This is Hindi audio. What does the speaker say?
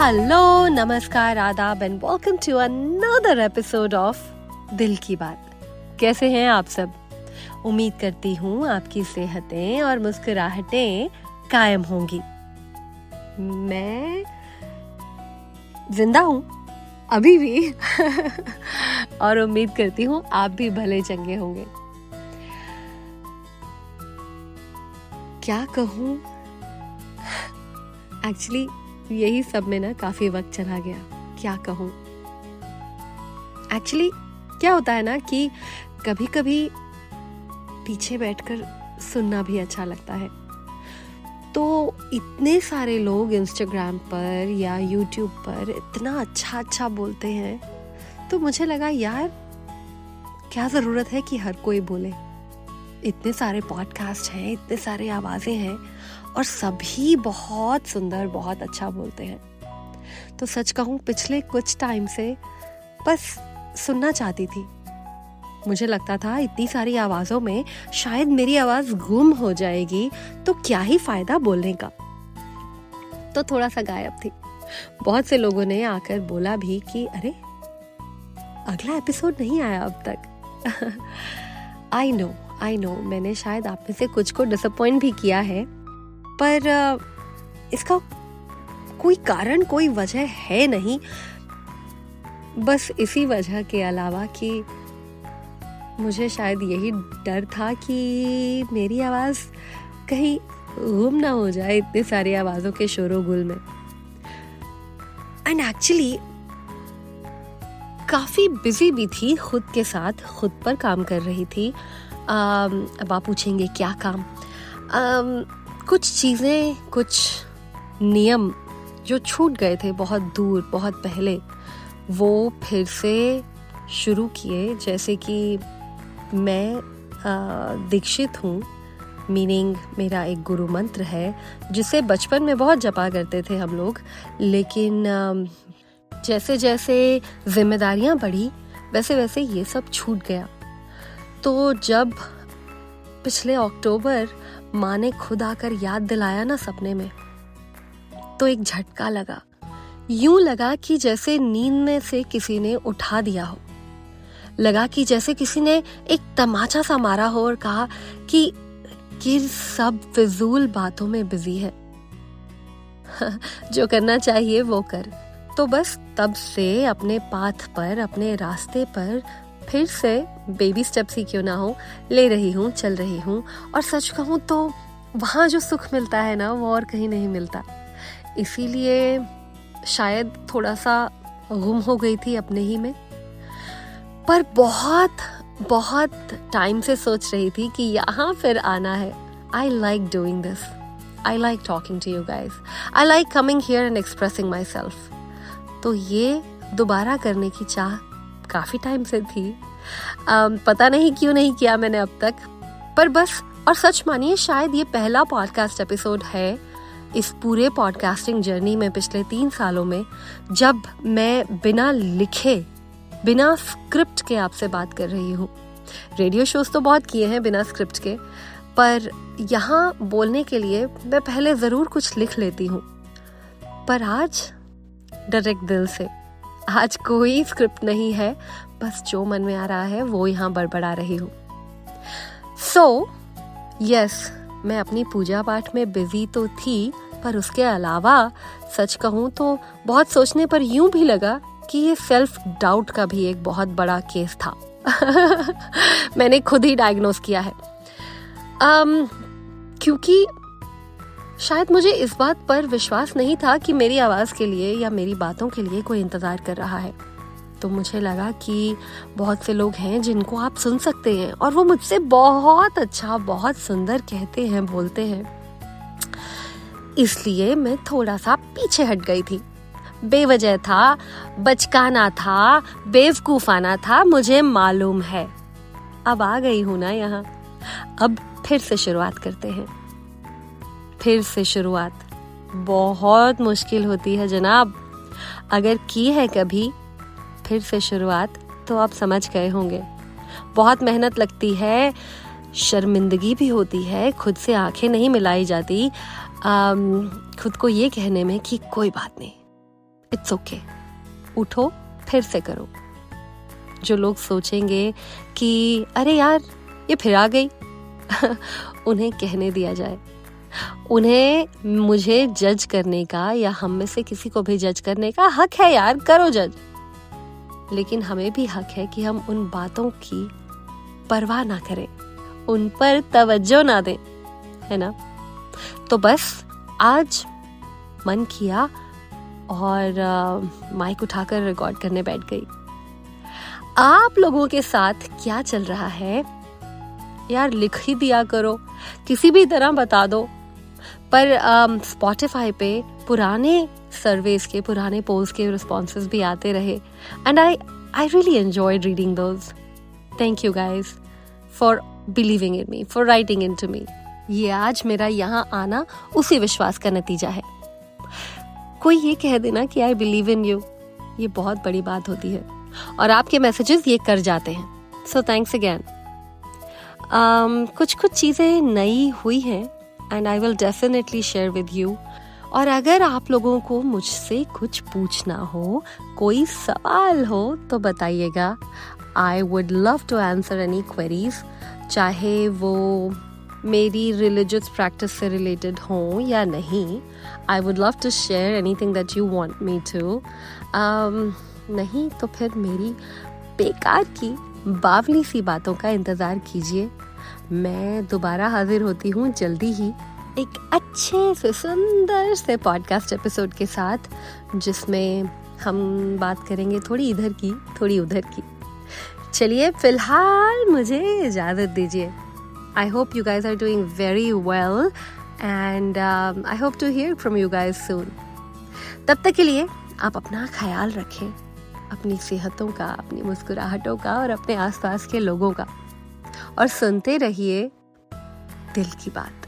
हेलो नमस्कार, आदाब and welcome to another episode of Dil Ki Baat. कैसे हैं आप सब? उम्मीद करती हूँ आपकी सेहतें और मुस्कुराहटें कायम होंगी। मैं ज़िंदा हूँ, अभी भी, और उम्मीद करती हूँ आप भी भले चंगे होंगे। क्या कहूँ? एक्चुअली यही सब में ना काफ़ी वक्त चला गया। क्या कहूँ? एक्चुअली क्या होता है ना कि कभी कभी पीछे बैठकर सुनना भी अच्छा लगता है। तो इतने सारे लोग इंस्टाग्राम पर या यूट्यूब पर इतना अच्छा अच्छा बोलते हैं तो मुझे लगा, यार, क्या ज़रूरत है कि हर कोई बोले? इतने सारे पॉडकास्ट हैं, इतने सारे आवाज़ें हैं और सभी बहुत सुंदर, बहुत अच्छा बोलते हैं। तो सच कहूँ, पिछले कुछ टाइम से बस सुनना चाहती थी। मुझे लगता था, इतनी सारी आवाज़ों में शायद मेरी आवाज़ गुम हो जाएगी तो क्या ही फ़ायदा बोलने का? तो थोड़ा सा गायब थी। बहुत से लोगों ने आकर बोला भी कि, अरे, अगला एपिसोड नहीं आया अब तक? आई नो आई नो मैंने शायद आप में से कुछ को डिसअपॉइंट भी किया है। पर इसका कोई कारण कोई वजह है नहीं। बस इसी वजह के अलावा कि मुझे शायद यही डर था कि मेरी आवाज़ कहीं गुम ना हो जाए इतने सारी आवाज़ों के शोर गुल में। एंड एक्चुअली काफ़ी बिज़ी भी थी खुद के साथ खुद पर काम कर रही थी। अब आप पूछेंगे क्या काम? um, कुछ चीज़ें, कुछ नियम जो छूट गए थे बहुत दूर, बहुत पहले, वो फिर से शुरू किए। जैसे कि मैं दीक्षित हूँ मीनिंग मेरा एक गुरु मंत्र है, जिसे बचपन में बहुत जपा करते थे हम लोग, लेकिन जैसे जैसे जिम्मेदारियाँ बढ़ी वैसे वैसे ये सब छूट गया। तो जब पिछले अक्टूबर माँ ने खुद आकर याद दिलाया ना सपने में। तो एक झटका लगा। यूँ लगा कि जैसे नींद में से किसी ने उठा दिया हो। लगा कि जैसे किसी ने एक तमाचा सा मारा हो और कहा कि कि सब फिजूल बातों में बिज़ी है। जो करना चाहिए वो कर। तो बस तब से अपने पाथ पर, अपने रास्ते पर फिर से बेबी स्टेप्स ही क्यों ना हो? ले रही हूँ, चल रही हूँ। और सच कहूँ तो वहाँ जो सुख मिलता है ना, वो और कहीं नहीं मिलता। इसीलिए शायद थोड़ा सा गुम हो गई थी अपने ही में। पर बहुत बहुत टाइम से सोच रही थी कि यहाँ फिर आना है। I like doing this I like talking to you guys I like coming here and expressing myself तो ये दोबारा करने की चाह काफ़ी टाइम से थी। um, पता नहीं क्यों नहीं किया मैंने अब तक। पर बस और सच मानिए शायद ये पहला पॉडकास्ट एपिसोड है इस पूरे पॉडकास्टिंग जर्नी में पिछले तीन सालों में जब मैं बिना लिखे बिना स्क्रिप्ट के आपसे बात कर रही हूँ। रेडियो शोज़ तो बहुत किए हैं बिना स्क्रिप्ट के पर यहाँ बोलने के लिए मैं पहले ज़रूर कुछ लिख लेती हूँ। पर आज डायरेक्ट दिल से। आज कोई स्क्रिप्ट नहीं है बस जो मन में आ रहा है वो यहाँ बड़बड़ा रही हूँ। सो यस मैं अपनी पूजा पाठ में बिज़ी तो थी पर उसके अलावा सच कहूँ तो बहुत सोचने पर यूँ भी लगा कि ये सेल्फ डाउट का भी एक बहुत बड़ा केस था। मैंने खुद ही डायग्नोस किया है। Um, क्योंकि शायद मुझे इस बात पर विश्वास नहीं था कि मेरी आवाज़ के लिए या मेरी बातों के लिए कोई इंतज़ार कर रहा है। तो मुझे लगा कि बहुत से लोग हैं जिनको आप सुन सकते हैं और वो मुझसे बहुत अच्छा बहुत सुंदर कहते हैं, बोलते हैं। इसलिए मैं थोड़ा सा पीछे हट गई थी। बेवजह था, बचकाना था, बेवकूफाना था, मुझे मालूम है। अब आ गई हूँ ना यहाँ। अब फिर से शुरुआत करते हैं। फिर से शुरुआत। बहुत मुश्किल होती है जनाब। अगर की है कभी, फिर से शुरुआत तो आप समझ गए होंगे। बहुत मेहनत लगती है, शर्मिंदगी भी होती है, खुद से आँखें नहीं मिलाई जाती। खुद को ये कहने में कि कोई बात नहीं। It's okay okay. उठो, फिर से करो। जो लोग सोचेंगे कि, अरे यार, ये फिर आ गई। उन्हें कहने दिया जाए। उन्हें मुझे जज करने का या हम में से किसी को भी जज करने का हक है यार, करो जज लेकिन हमें भी हक है कि हम उन बातों की परवाह ना करें, उन पर तवज्जो ना दें, है ना? तो बस, आज मन किया और माइक उठाकर रिकॉर्ड करने बैठ गई। आप लोगों के साथ क्या चल रहा है? यार लिख ही दिया करो, किसी भी तरह बता दो। पर स्पॉटिफाई um, पे पुराने सर्वेस के पुराने पोल्स के रिस्पॉन्स भी आते रहे। And I I really enjoy reading those thank you guys for believing in me for writing in to me ये आज मेरा यहाँ आना उसी विश्वास का नतीजा है। कोई ये कह देना कि आई बिलीव इन यू ये बहुत बड़ी बात होती है। और आपके मैसेजेस ये कर जाते हैं। सो थैंक्स अगैन कुछ कुछ चीज़ें नई हुई हैं। And I will definitely share with you और अगर आप लोगों को मुझसे कुछ पूछना हो, कोई सवाल हो तो बताइएगा। I would love to answer any queries चाहे वो मेरी रिलीजियस प्रैक्टिस से रिलेटेड हो या नहीं। I would love to share anything that you want me to नहीं तो फिर मेरी बेकार की, बावली सी बातों का इंतज़ार कीजिए। मैं दोबारा हाजिर होती हूँ जल्दी ही एक अच्छे से सुंदर से पॉडकास्ट एपिसोड के साथ, जिसमें हम बात करेंगे थोड़ी इधर की, थोड़ी उधर की। चलिए, फ़िलहाल मुझे इजाज़त दीजिए। I hope you guys are doing very well and I hope to hear from you guys soon तब तक के लिए आप अपना ख्याल रखें, अपनी सेहतों का, अपनी मुस्कुराहटों का और अपने आसपास के लोगों का। और सुनते रहिए दिल की बात।